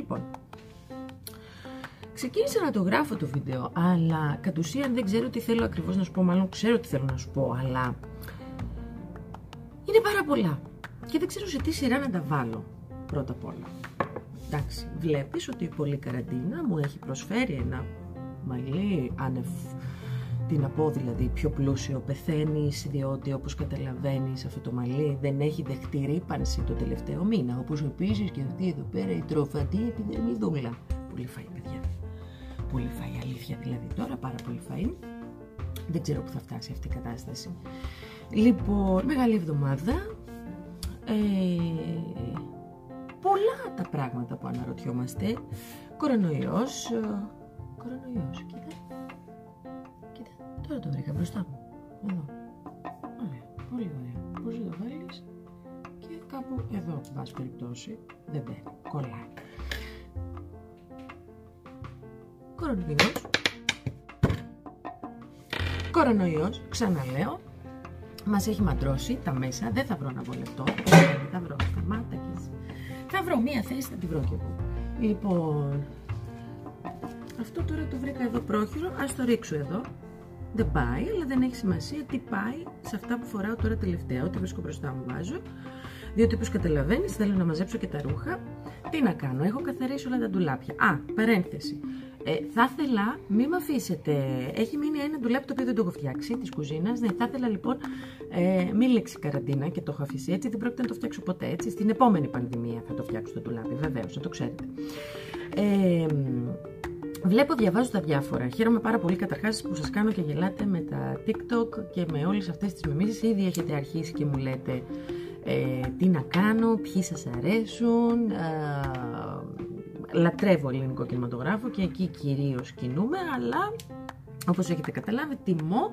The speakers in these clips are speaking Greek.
Λοιπόν, ξεκίνησα να το γράφω το βίντεο, αλλά κατ' ουσίαν δεν ξέρω τι θέλω ακριβώς να σου πω, μάλλον ξέρω τι θέλω να σου πω, αλλά είναι πάρα πολλά και δεν ξέρω σε τι σειρά να τα βάλω πρώτα απ' όλα. Εντάξει, βλέπεις ότι η πολλή καραντίνα μου έχει προσφέρει ένα μαλλί άνευ τι να πω δηλαδή πιο πλούσιο πεθαίνεις διότι όπως καταλαβαίνεις αυτό το μαλλί δεν έχει δεχτεί ρήπανση το τελευταίο μήνα όπως επίσης και αυτή εδώ πέρα η τροφατή επιδερμιδούλα πολύ φάει παιδιά. Πολύ φάει αλήθεια δηλαδή. Τώρα πάρα πολύ φάει. Δεν ξέρω που θα φτάσει αυτή η κατάσταση. Λοιπόν μεγάλη εβδομάδα. Ε, πολλά τα πράγματα που αναρωτιόμαστε. Κορονοϊός ε, κορονοϊός κοίτα Τώρα το βρήκα μπροστά μου. Εδώ. Ωραία. Πολύ ωραία. Πώς το βάλεις και κάπου εδώ, βάση περιπτώσει, δεν μπαίνει. Κολλάει. Κορονοϊός. Κορονοϊός, ξαναλέω, μας έχει μαντρώσει τα μέσα, δεν θα βρω να βολευτώ, δεν θα βρω, σταμάτα και Θα βρω μία θέση, θα τη βρω κι εγώ. Λοιπόν, αυτό τώρα το βρήκα εδώ πρόχειρο, ας το ρίξω εδώ, δεν πάει, αλλά δεν έχει σημασία τι πάει σε αυτά που φοράω τώρα τελευταία. Ό,τι βρίσκω μπροστά μου βάζω. Διότι όπως καταλαβαίνεις, θέλω να μαζέψω και τα ρούχα. Τι να κάνω, έχω καθαρίσει όλα τα ντουλάπια. Α, παρένθεση. Ε, θα ήθελα, μην με αφήσετε. Έχει μείνει ένα ντουλάπι το οποίο δεν το έχω φτιάξει, της κουζίνας. Ναι, θα ήθελα λοιπόν, ε, μην λήξει καραντίνα και το έχω αφήσει έτσι. Δεν πρόκειται να το φτιάξω ποτέ έτσι. Στην επόμενη πανδημία θα το φτιάξω το ντουλάπι, βεβαίως, να το ξέρετε. Ε, Βλέπω, διαβάζω τα διάφορα. Χαίρομαι πάρα πολύ καταρχάς που σας κάνω και γελάτε με τα TikTok και με όλες αυτές τις μεμίσεις. Ήδη έχετε αρχίσει και μου λέτε ε, τι να κάνω, ποιοι σας αρέσουν. Ε, λατρεύω ελληνικό κινηματογράφο και εκεί κυρίως κινούμε, αλλά όπως έχετε καταλάβει τιμώ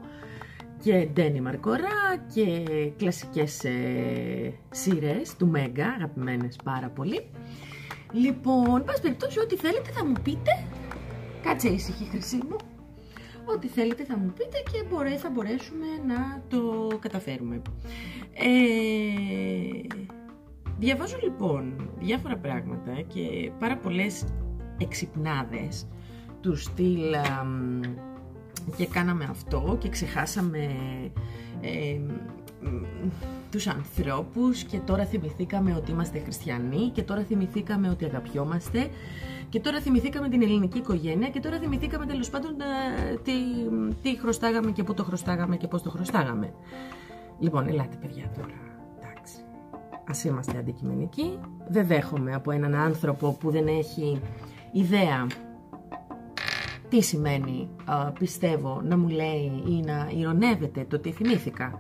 και Ντένι Μαρκορά και κλασικές ε, σειρές του Μέγκα, αγαπημένες πάρα πολύ. Λοιπόν, πάση περιπτώσει, ό,τι θέλετε θα μου πείτε Κάτσε ήσυχη χρυσή μου. Ό,τι θέλετε θα μου πείτε και μπορεί, θα μπορέσουμε να το καταφέρουμε. Ε, διαβάζω λοιπόν διάφορα πράγματα και πάρα πολλές εξυπνάδες του στυλ και κάναμε αυτό και ξεχάσαμε ε, τους ανθρώπους και τώρα θυμηθήκαμε ότι είμαστε χριστιανοί και τώρα θυμηθήκαμε ότι αγαπιόμαστε και τώρα θυμηθήκαμε την ελληνική οικογένεια και τώρα θυμηθήκαμε τέλος πάντων ε, τι, τι χρωστάγαμε και πού το χρωστάγαμε και πώς το χρωστάγαμε. Λοιπόν, ελάτε παιδιά τώρα. Εντάξει. Ας είμαστε αντικειμενικοί. Δεν δέχομαι από έναν άνθρωπο που δεν έχει ιδέα τι σημαίνει πιστεύω να μου λέει ή να ηρωνεύεται το τι θυμήθηκα.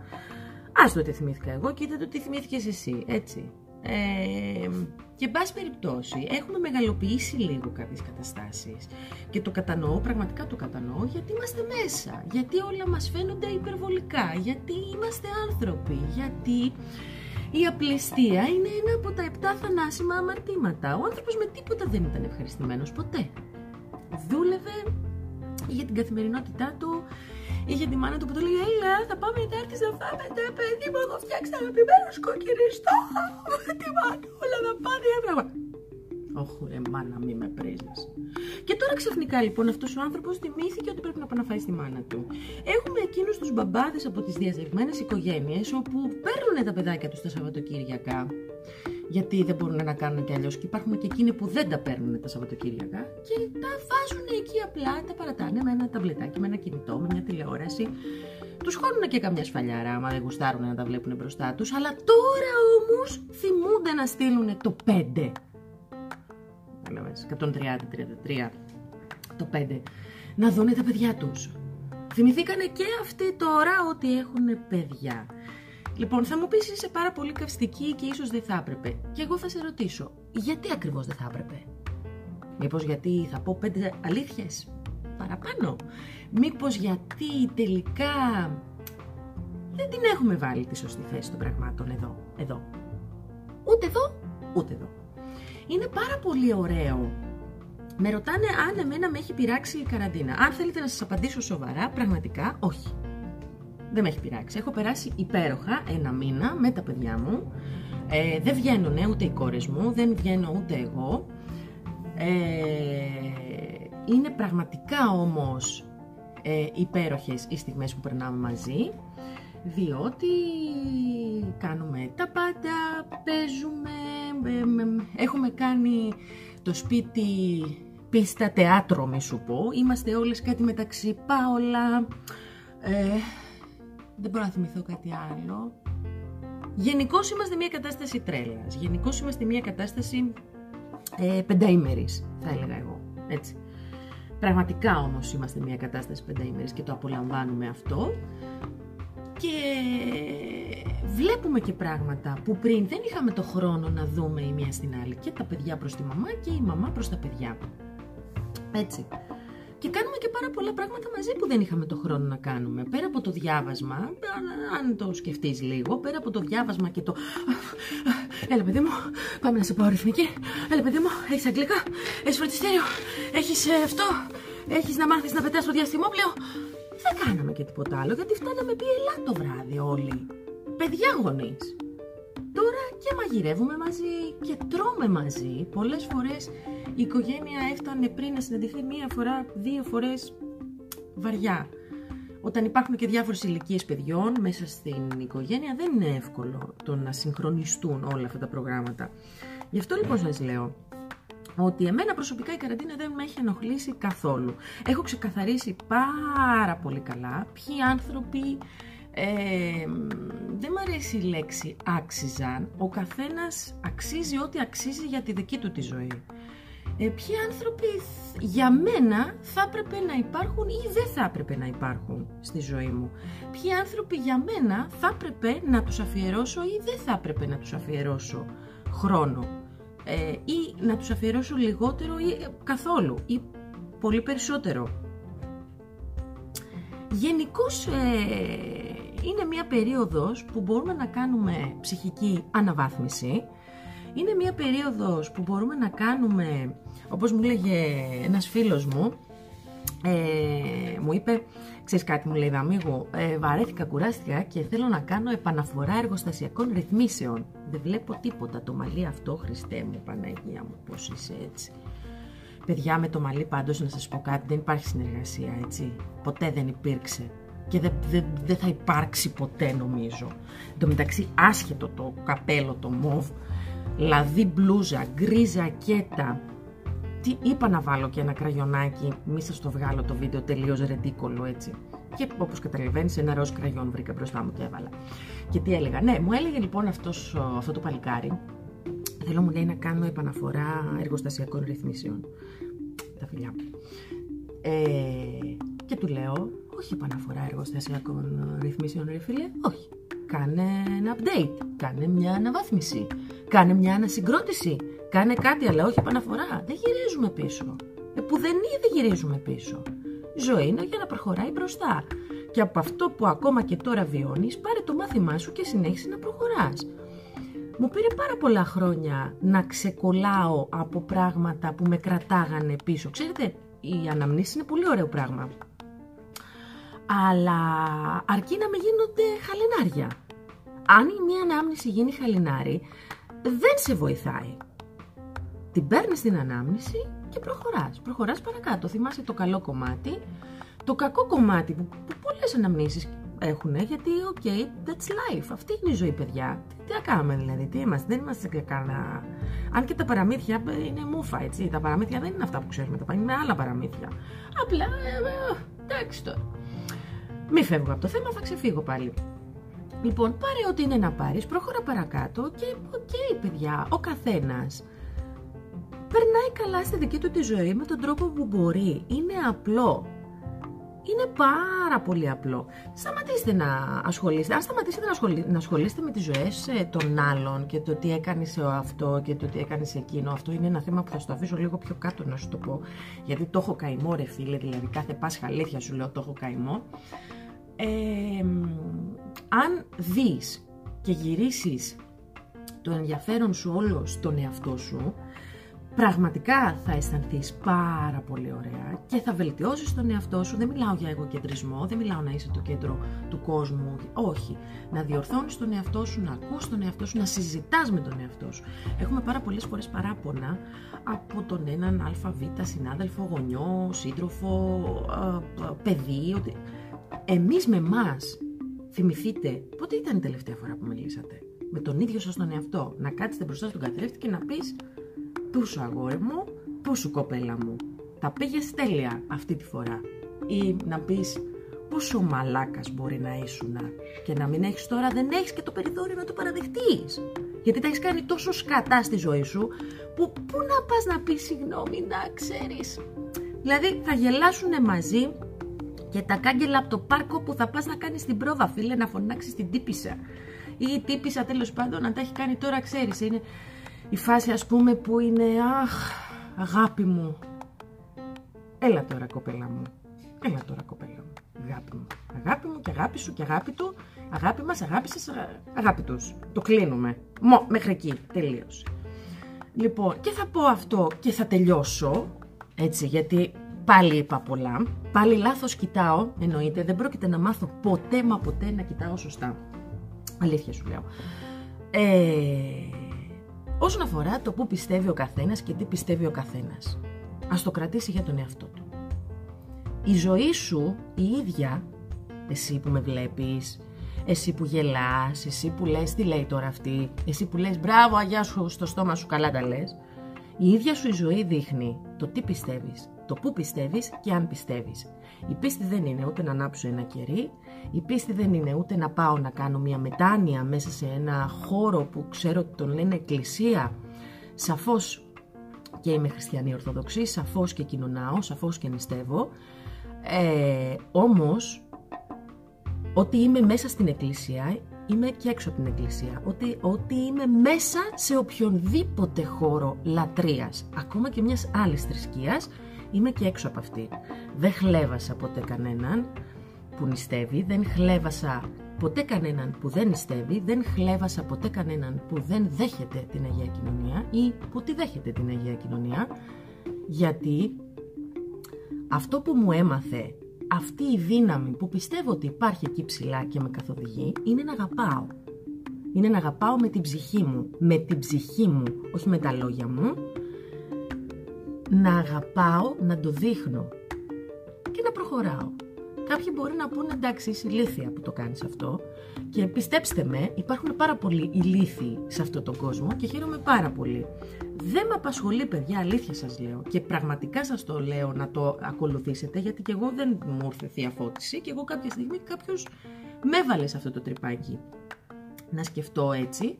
Ας το τι θυμήθηκα εγώ και το τι θυμήθηκες εσύ, έτσι. Ε, και εν πάση περιπτώσει έχουμε μεγαλοποιήσει λίγο κάποιες καταστάσεις και το κατανοώ, πραγματικά το κατανοώ γιατί είμαστε μέσα, γιατί όλα μας φαίνονται υπερβολικά, γιατί είμαστε άνθρωποι, γιατί η απληστία είναι ένα από τα επτά θανάσιμα αμαρτήματα. Ο άνθρωπος με τίποτα δεν ήταν ευχαριστημένος ποτέ. Δούλευε για την καθημερινότητά του, Είχε τη μάνα του που του λέει Έλα, θα πάμε να έρθεις να φάμε τα παιδί μου. Έχω φτιάξει τα αγαπημένο σκοκυριστό. Τι μάνα, όλα θα πάνε έβραγμα. Όχι, ρε μάνα, μη με πρίζεις. Και τώρα ξαφνικά λοιπόν αυτός ο άνθρωπος θυμήθηκε ότι πρέπει να πάει να φάει στη μάνα του. Έχουμε εκείνους τους μπαμπάδες από τις διαζευμένε οικογένειες όπου παίρνουν τα παιδάκια τους τα Σαββατοκύριακα γιατί δεν μπορούν να κάνουν και αλλιώς. Και υπάρχουν και εκείνοι που δεν τα παίρνουν τα Σαββατοκύριακα και τα βάζουν εκεί απλά, τα παρατάνε με ένα ταμπλετάκι, με ένα κινητό, με μια τηλεόραση. Τους χώνουν και καμιά σφαλιάρα, άμα δεν γουστάρουν να τα βλέπουν μπροστά τους. Αλλά τώρα όμως θυμούνται να στείλουν το 5. 130-33 το 5. Να δούνε τα παιδιά τους. Θυμηθήκανε και αυτοί τώρα ότι έχουν παιδιά. Λοιπόν, θα μου πεις είσαι πάρα πολύ καυστική και ίσως δεν θα έπρεπε. Και εγώ θα σε ρωτήσω, γιατί ακριβώς δεν θα έπρεπε; Μήπως γιατί θα πω πέντε αλήθειες; Παραπάνω. Μήπως γιατί τελικά δεν την έχουμε βάλει τη σωστή θέση των πραγμάτων εδώ, εδώ. Ούτε εδώ, ούτε εδώ. Είναι πάρα πολύ ωραίο. Με ρωτάνε αν εμένα με έχει πειράξει η καραντίνα. Αν θέλετε να σας απαντήσω σοβαρά, πραγματικά όχι δεν με έχει πειράξει. Έχω περάσει υπέροχα ένα μήνα με τα παιδιά μου. Ε, δεν βγαίνουν ούτε οι κόρες μου, δεν βγαίνω ούτε εγώ. Ε, είναι πραγματικά όμως ε, υπέροχες οι στιγμές που περνάμε μαζί, διότι κάνουμε τα πάντα, παίζουμε, ε, έχουμε κάνει το σπίτι πίστα τεάτρο μη σου πω, είμαστε όλες κάτι μεταξύ Πάολα, ε, δεν μπορώ να θυμηθώ κάτι άλλο. Γενικώς είμαστε μια κατάσταση τρέλας, γενικώς είμαστε μια κατάσταση ε, πενταήμερης, θα έλεγα εγώ, έτσι. Πραγματικά όμως είμαστε μια κατάσταση πενταήμερης και το απολαμβάνουμε αυτό και βλέπουμε και πράγματα που πριν δεν είχαμε το χρόνο να δούμε η μία στην άλλη και τα παιδιά προς τη μαμά και η μαμά προς τα παιδιά. Έτσι. Και κάνουμε και πάρα πολλά πράγματα μαζί που δεν είχαμε το χρόνο να κάνουμε. Πέρα από το διάβασμα, αν το σκεφτείς λίγο, πέρα από το διάβασμα και το. Έλα, παιδί μου, πάμε να σε πάω ρυθμική. Έλα, παιδί μου, έχεις αγγλικά, έχεις φροντιστήριο, έχεις ε, αυτό, έχεις να μάθεις να πετάς στο διαστημόπλαιο. Δεν κάναμε και τίποτα άλλο, γιατί φτάναμε πει ελά το βράδυ όλοι. Παιδιά γονείς. Τώρα και μαγειρεύουμε μαζί και τρώμε μαζί. Πολλές φορές η οικογένεια έφτανε πριν να συναντηθεί μία φορά, δύο φορές βαριά. Όταν υπάρχουν και διάφορες ηλικίες παιδιών μέσα στην οικογένεια δεν είναι εύκολο το να συγχρονιστούν όλα αυτά τα προγράμματα. Γι' αυτό λοιπόν σας λέω ότι εμένα προσωπικά η καραντίνα δεν με έχει ενοχλήσει καθόλου. Έχω ξεκαθαρίσει πάρα πολύ καλά ποιοι άνθρωποι ε, δεν μου αρέσει η λέξη άξιζαν. Ο καθένας αξίζει ό,τι αξίζει για τη δική του τη ζωή. Ε, ποιοι άνθρωποι για μένα θα έπρεπε να υπάρχουν ή δεν θα έπρεπε να υπάρχουν στη ζωή μου. Ποιοι άνθρωποι για μένα θα έπρεπε να τους αφιερώσω ή δεν θα έπρεπε να τους αφιερώσω χρόνο. Ε, ή να τους αφιερώσω λιγότερο ή καθόλου ή πολύ περισσότερο. Γενικώς ε, είναι μια περίοδος που μπορούμε να κάνουμε ψυχική αναβάθμιση. Είναι μια περίοδος που μπορούμε να κάνουμε, όπως μου λέγε ένας φίλος μου, ε, μου είπε, ξέρεις κάτι μου λέει Δαμίγου, ε, βαρέθηκα, κουράστηκα και θέλω να κάνω επαναφορά εργοστασιακών ρυθμίσεων. Δεν βλέπω τίποτα, το μαλλί αυτό, Χριστέ μου, Παναγία μου, πώς είσαι έτσι. Παιδιά με το μαλλί πάντως να σας πω κάτι, δεν υπάρχει συνεργασία έτσι, ποτέ δεν υπήρξε και δεν δε, θα υπάρξει ποτέ νομίζω. Εν τω μεταξύ άσχετο το καπέλο το μοβ, λαδί μπλούζα, γκρίζα κέτα. Τι είπα να βάλω και ένα κραγιονάκι, μη σας το βγάλω το βίντεο τελείως ρεντίκολο έτσι. Και όπως καταλαβαίνεις ένα ροζ κραγιόν βρήκα μπροστά μου και έβαλα. Και τι έλεγα, ναι μου έλεγε λοιπόν αυτός, αυτό το παλικάρι, θέλω μου λέει να κάνω επαναφορά εργοστασιακών ρυθμίσεων. Τα φιλιά μου. Ε, και του λέω, όχι επαναφορά εργοστασιακών ρυθμίσεων, ρε φίλε, όχι. Κάνε ένα update, κάνε μια αναβάθμιση, κάνε μια ανασυγκρότηση, κάνε κάτι, αλλά όχι επαναφορά. Δεν γυρίζουμε πίσω. Ε, που δεν ήδη γυρίζουμε πίσω. Η ζωή είναι για να προχωράει μπροστά. Και από αυτό που ακόμα και τώρα βιώνεις, πάρε το μάθημά σου και συνέχισε να προχωράς. Μου πήρε πάρα πολλά χρόνια να ξεκολλάω από πράγματα που με κρατάγανε πίσω. Ξέρετε, η αναμνήση είναι πολύ ωραίο πράγμα αλλά αρκεί να με γίνονται χαλινάρια. Αν η μία ανάμνηση γίνει χαλινάρι, δεν σε βοηθάει. Την παίρνεις την ανάμνηση και προχωράς. Προχωράς παρακάτω. Θυμάσαι το καλό κομμάτι, το κακό κομμάτι που, που πολλές αναμνήσεις έχουν, γιατί, ok, that's life. Αυτή είναι η ζωή, παιδιά. Τι, τι να κάνουμε δηλαδή, τι είμαστε, δεν είμαστε σε κανένα... Αν και τα παραμύθια είναι μούφα, έτσι. Τα παραμύθια δεν είναι αυτά που ξέρουμε, τα παραμύθια είναι άλλα παραμύθια. Απλά, ε, ε, εντάξει τώρα. Μη φεύγω από το θέμα, θα ξεφύγω πάλι. Λοιπόν, πάρε ό,τι είναι να πάρεις, προχώρα παρακάτω και okay, παιδιά, ο καθένας περνάει καλά στη δική του τη ζωή με τον τρόπο που μπορεί. Είναι απλό. Είναι πάρα πολύ απλό. Σταματήστε να ασχολείστε. Αν σταματήσετε να, ασχολείστε με τις ζωές ε, των άλλων και το τι έκανες σε αυτό και το τι έκανες σε εκείνο, αυτό είναι ένα θέμα που θα στο αφήσω λίγο πιο κάτω να σου το πω. Γιατί το έχω καημό, ρε φίλε. Δηλαδή, κάθε Πάσχα αλήθεια σου λέω το έχω καημό αν δεις και γυρίσεις το ενδιαφέρον σου όλο στον εαυτό σου, πραγματικά θα αισθανθείς πάρα πολύ ωραία και θα βελτιώσεις τον εαυτό σου. Δεν μιλάω για εγωκεντρισμό, δεν μιλάω να είσαι το κέντρο του κόσμου, όχι. Να διορθώνεις τον εαυτό σου, να ακούς τον εαυτό σου, να συζητάς με τον εαυτό σου. Έχουμε πάρα πολλές φορές παράπονα από τον έναν ΑΒ συνάδελφο, γονιό, σύντροφο, παιδί, ότι εμείς με εμάς, θυμηθείτε, πότε ήταν η τελευταία φορά που μιλήσατε; Με τον ίδιο σας τον εαυτό, να κάτσετε μπροστά στον καθρέφτη και να πεις Πού σου αγόρι μου, πού σου κοπέλα μου. Τα πήγε τέλεια αυτή τη φορά. Ή να πεις πόσο μαλάκας μπορεί να ήσουν και να μην έχεις τώρα, δεν έχεις και το περιθώριο να το παραδεχτείς. Γιατί τα έχεις κάνει τόσο σκατά στη ζωή σου που πού να πας να πεις συγγνώμη να ξέρεις. Δηλαδή θα γελάσουν μαζί και τα κάγκελα από το πάρκο που θα πας να κάνεις την πρόβα φίλε να φωνάξεις την τύπησα. Ή η τύπησα τέλος πάντων να τα έχει κάνει τώρα ξέρεις. Είναι η φάση ας πούμε που είναι αχ αγάπη μου. Έλα τώρα κοπέλα μου. Έλα τώρα κοπέλα μου. Αγάπη μου. Αγάπη μου και αγάπη σου και αγάπη του. Αγάπη μας αγάπη σας αγάπη τους. Το κλείνουμε. Μο, μέχρι εκεί. Τελείωσε λοιπόν και θα πω αυτό και θα τελειώσω έτσι γιατί πάλι είπα πολλά. Πάλι λάθος κοιτάω εννοείται. Δεν πρόκειται να μάθω ποτέ μα ποτέ να κοιτάω σωστά. Αλήθεια σου λέω. Ε, Όσον αφορά το που πιστεύει ο καθένας και τι πιστεύει ο καθένας, ας το κρατήσει για τον εαυτό του. Η ζωή σου η ίδια, εσύ που με βλέπεις, εσύ που γελάς, εσύ που λες τι λέει τώρα αυτή, εσύ που λες μπράβο αγιά σου στο στόμα σου καλά τα λες, η ίδια σου η ζωή δείχνει το τι πιστεύεις, το που πιστεύεις και αν πιστεύεις. Η πίστη δεν είναι ούτε να ανάψω ένα κερί, η πίστη δεν είναι ούτε να πάω να κάνω μια μετάνοια μέσα σε ένα χώρο που ξέρω ότι τον λένε εκκλησία. Σαφώς και είμαι χριστιανή ορθοδοξή, σαφώς και κοινωνάω, σαφώς και νηστεύω. Ε, όμως, ότι είμαι μέσα στην εκκλησία, είμαι και έξω από την εκκλησία. Ότι, ότι είμαι μέσα σε οποιονδήποτε χώρο λατρείας, ακόμα και μιας άλλης θρησκείας, είμαι και έξω από αυτή. Δεν χλέβασα ποτέ κανέναν, που νηστεύει, δεν χλέβασα ποτέ κανέναν που δεν νηστεύει, δεν χλέβασα ποτέ κανέναν που δεν δέχεται την Αγία Κοινωνία ή που τη δέχεται την Αγία Κοινωνία, γιατί αυτό που μου έμαθε, αυτή η δύναμη που πιστεύω ότι υπάρχει εκεί ψηλά και με καθοδηγεί, είναι να αγαπάω. Είναι να αγαπάω με την ψυχή μου, με την ψυχή μου, όχι με τα λόγια μου, να αγαπάω, να το δείχνω και να προχωράω. Κάποιοι μπορεί να πούνε εντάξει, είσαι ηλίθια που το κάνεις αυτό. Και πιστέψτε με, υπάρχουν πάρα πολλοί ηλίθιοι σε αυτόν τον κόσμο και χαίρομαι πάρα πολύ. Δεν με απασχολεί, παιδιά, αλήθεια σας λέω. Και πραγματικά σας το λέω να το ακολουθήσετε, γιατί και εγώ δεν μου ήρθε θεία φώτιση και εγώ κάποια στιγμή κάποιος με έβαλε σε αυτό το τρυπάκι να σκεφτώ έτσι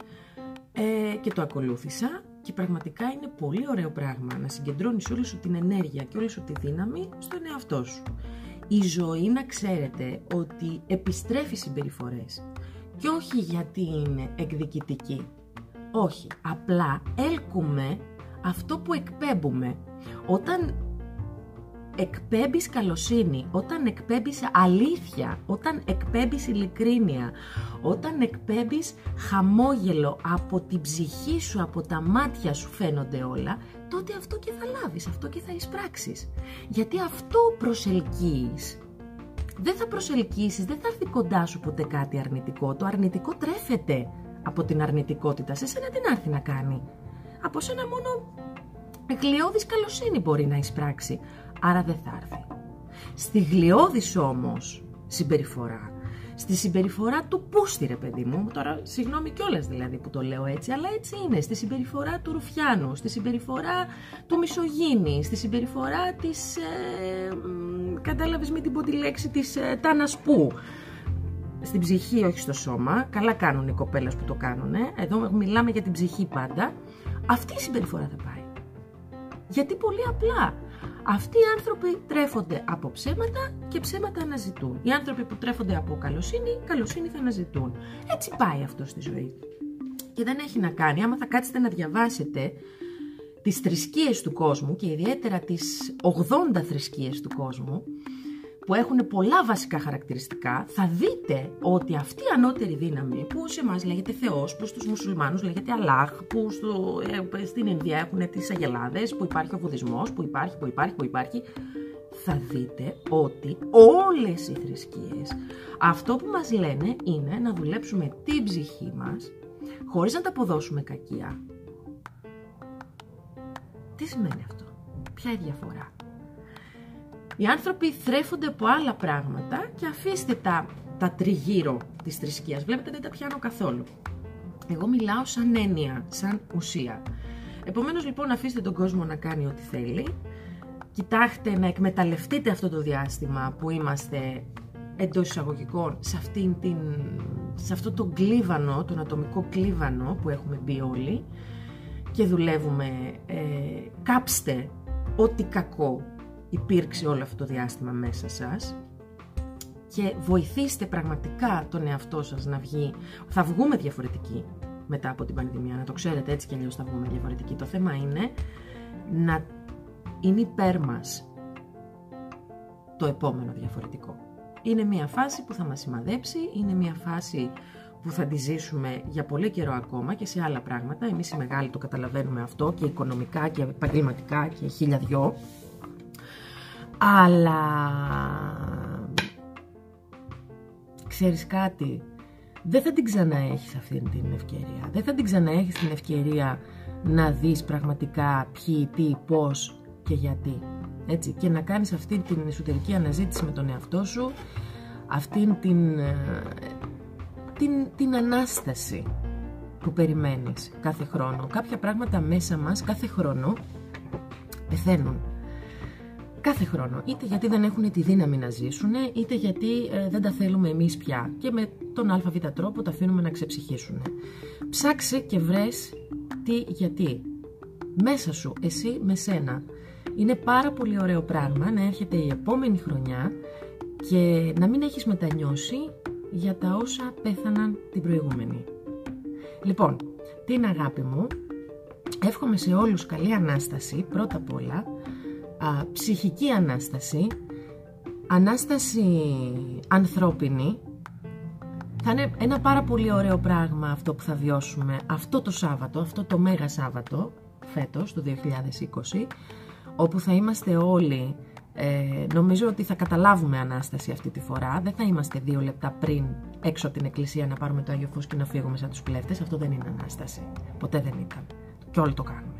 ε, και το ακολούθησα και πραγματικά είναι πολύ ωραίο πράγμα να συγκεντρώνεις όλη σου την ενέργεια και όλη σου τη δύναμη στον εαυτό σου η ζωή να ξέρετε ότι επιστρέφει συμπεριφορές και όχι γιατί είναι εκδικητική. Όχι, απλά έλκουμε αυτό που εκπέμπουμε. Όταν εκπέμπεις καλοσύνη, όταν εκπέμπεις αλήθεια, όταν εκπέμπεις ειλικρίνεια, όταν εκπέμπεις χαμόγελο από την ψυχή σου, από τα μάτια σου φαίνονται όλα, τότε αυτό και θα λάβεις, αυτό και θα εισπράξεις. Γιατί αυτό προσελκύεις. Δεν θα προσελκύσεις, δεν θα έρθει κοντά σου ποτέ κάτι αρνητικό. Το αρνητικό τρέφεται από την αρνητικότητα. Σε σένα τι να έρθει να κάνει. Από σένα μόνο γλιώδης καλοσύνη μπορεί να εισπράξει. Άρα δεν θα έρθει. Στη γλιώδης όμως συμπεριφορά στη συμπεριφορά του πούστη ρε παιδί μου, τώρα συγγνώμη κιόλας δηλαδή που το λέω έτσι, αλλά έτσι είναι, στη συμπεριφορά του Ρουφιάνου, στη συμπεριφορά του Μισογίνη, στη συμπεριφορά της, ε, κατάλαβες με την πω τη λέξη, της ε, Τανασπού, στην ψυχή όχι στο σώμα, καλά κάνουν οι κοπέλες που το κάνουν, εδώ μιλάμε για την ψυχή πάντα, αυτή η συμπεριφορά θα πάει. Γιατί πολύ απλά. Αυτοί οι άνθρωποι τρέφονται από ψέματα και ψέματα αναζητούν. Οι άνθρωποι που τρέφονται από καλοσύνη, καλοσύνη θα αναζητούν. Έτσι πάει αυτό στη ζωή. Και δεν έχει να κάνει, άμα θα κάτσετε να διαβάσετε τις θρησκείες του κόσμου και ιδιαίτερα τις 80 θρησκείες του κόσμου, που έχουν πολλά βασικά χαρακτηριστικά, θα δείτε ότι αυτή η ανώτερη δύναμη που σε εμάς λέγεται Θεός, που στους μουσουλμάνους λέγεται Αλλάχ, που στο, ε, στην Ινδία έχουν τις αγελάδες, που υπάρχει ο βουδισμός, που υπάρχει, που υπάρχει, που υπάρχει, θα δείτε ότι όλες οι θρησκείες αυτό που μας λένε είναι να δουλέψουμε την ψυχή μας χωρίς να τα αποδώσουμε κακία. Τι σημαίνει αυτό, ποια είναι η διαφορά; Οι άνθρωποι θρέφονται από άλλα πράγματα και αφήστε τα, τα τριγύρω της θρησκείας. Βλέπετε δεν τα πιάνω καθόλου. Εγώ μιλάω σαν έννοια, σαν ουσία. Επομένως λοιπόν αφήστε τον κόσμο να κάνει ό,τι θέλει. Κοιτάξτε να εκμεταλλευτείτε αυτό το διάστημα που είμαστε εντός εισαγωγικών σε, αυτήν την, σε αυτό το κλίβανο, τον ατομικό κλίβανο που έχουμε μπει όλοι και δουλεύουμε. Ε, κάψτε ό,τι κακό υπήρξε όλο αυτό το διάστημα μέσα σας και βοηθήστε πραγματικά τον εαυτό σας να βγει. Θα βγούμε διαφορετικοί μετά από την πανδημία, να το ξέρετε έτσι κι αλλιώς θα βγούμε διαφορετικοί. Το θέμα είναι να είναι υπέρ μας το επόμενο διαφορετικό. Είναι μια φάση που θα μας σημαδέψει, είναι μια φάση που θα τη ζήσουμε για πολύ καιρό ακόμα και σε άλλα πράγματα. Εμείς οι μεγάλοι το καταλαβαίνουμε αυτό και οικονομικά και επαγγελματικά και χίλια δυο. Αλλά ξέρεις κάτι, δεν θα την ξαναέχεις αυτή την ευκαιρία. Δεν θα την ξαναέχεις την ευκαιρία να δεις πραγματικά ποιοι, τι, πώς και γιατί. Έτσι, και να κάνεις αυτή την εσωτερική αναζήτηση με τον εαυτό σου, αυτήν την, ε, την, την Ανάσταση που περιμένεις κάθε χρόνο. Κάποια πράγματα μέσα μας κάθε χρόνο πεθαίνουν κάθε χρόνο. Είτε γιατί δεν έχουν τη δύναμη να ζήσουν, είτε γιατί ε, δεν τα θέλουμε εμείς πια και με τον αβ τρόπο τα αφήνουμε να ξεψυχήσουν. Ψάξε και βρες τι γιατί. Μέσα σου, εσύ με σένα. Είναι πάρα πολύ ωραίο πράγμα να έρχεται η επόμενη χρονιά και να μην έχεις μετανιώσει για τα όσα πέθαναν την προηγούμενη. Λοιπόν, την αγάπη μου, εύχομαι σε όλους καλή Ανάσταση πρώτα απ' όλα, α, ψυχική Ανάσταση, Ανάσταση ανθρώπινη, θα είναι ένα πάρα πολύ ωραίο πράγμα αυτό που θα βιώσουμε αυτό το Σάββατο, αυτό το Μέγα Σάββατο φέτος, το 2020, όπου θα είμαστε όλοι, ε, νομίζω ότι θα καταλάβουμε Ανάσταση αυτή τη φορά, δεν θα είμαστε δύο λεπτά πριν έξω από την εκκλησία να πάρουμε το Άγιο Φως και να φύγουμε σαν τους κλέφτες, αυτό δεν είναι Ανάσταση, ποτέ δεν ήταν. Και όλοι το κάνουμε.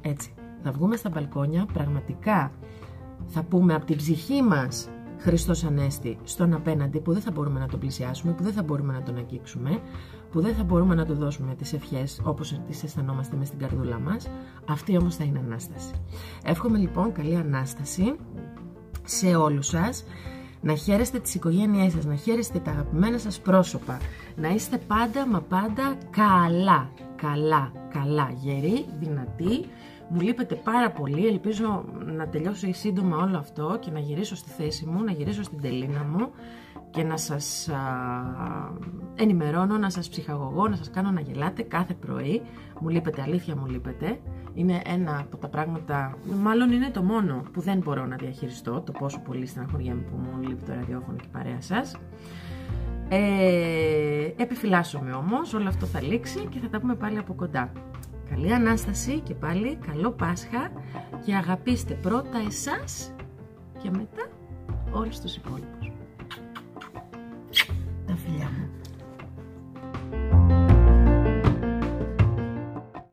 Έτσι θα βγούμε στα μπαλκόνια, πραγματικά θα πούμε από την ψυχή μας Χριστός Ανέστη στον απέναντι που δεν θα μπορούμε να τον πλησιάσουμε, που δεν θα μπορούμε να τον αγγίξουμε, που δεν θα μπορούμε να του δώσουμε τις ευχές όπως τις αισθανόμαστε μες στην καρδούλα μας. Αυτή όμως θα είναι Ανάσταση. Εύχομαι λοιπόν καλή Ανάσταση σε όλους σας. Να χαίρεστε τις οικογένειές σας, να χαίρεστε τα αγαπημένα σας πρόσωπα, να είστε πάντα μα πάντα καλά, καλά, καλά, γεροί, δυνατοί, μου λείπετε πάρα πολύ, ελπίζω να τελειώσει σύντομα όλο αυτό και να γυρίσω στη θέση μου, να γυρίσω στην τελίνα μου και να σας α, ενημερώνω, να σας ψυχαγωγώ, να σας κάνω να γελάτε κάθε πρωί. Μου λείπετε, αλήθεια μου λείπετε. Είναι ένα από τα πράγματα, μάλλον είναι το μόνο που δεν μπορώ να διαχειριστώ, το πόσο πολύ στεναχωριέμαι που μου λείπει το ραδιόφωνο και η παρέα σας. Ε, επιφυλάσσομαι όμως, όλο αυτό θα λήξει και θα τα πούμε πάλι από κοντά. Καλή Ανάσταση και πάλι καλό Πάσχα και αγαπήστε πρώτα εσάς και μετά όλους τους υπόλοιπους. Τα φιλιά μου.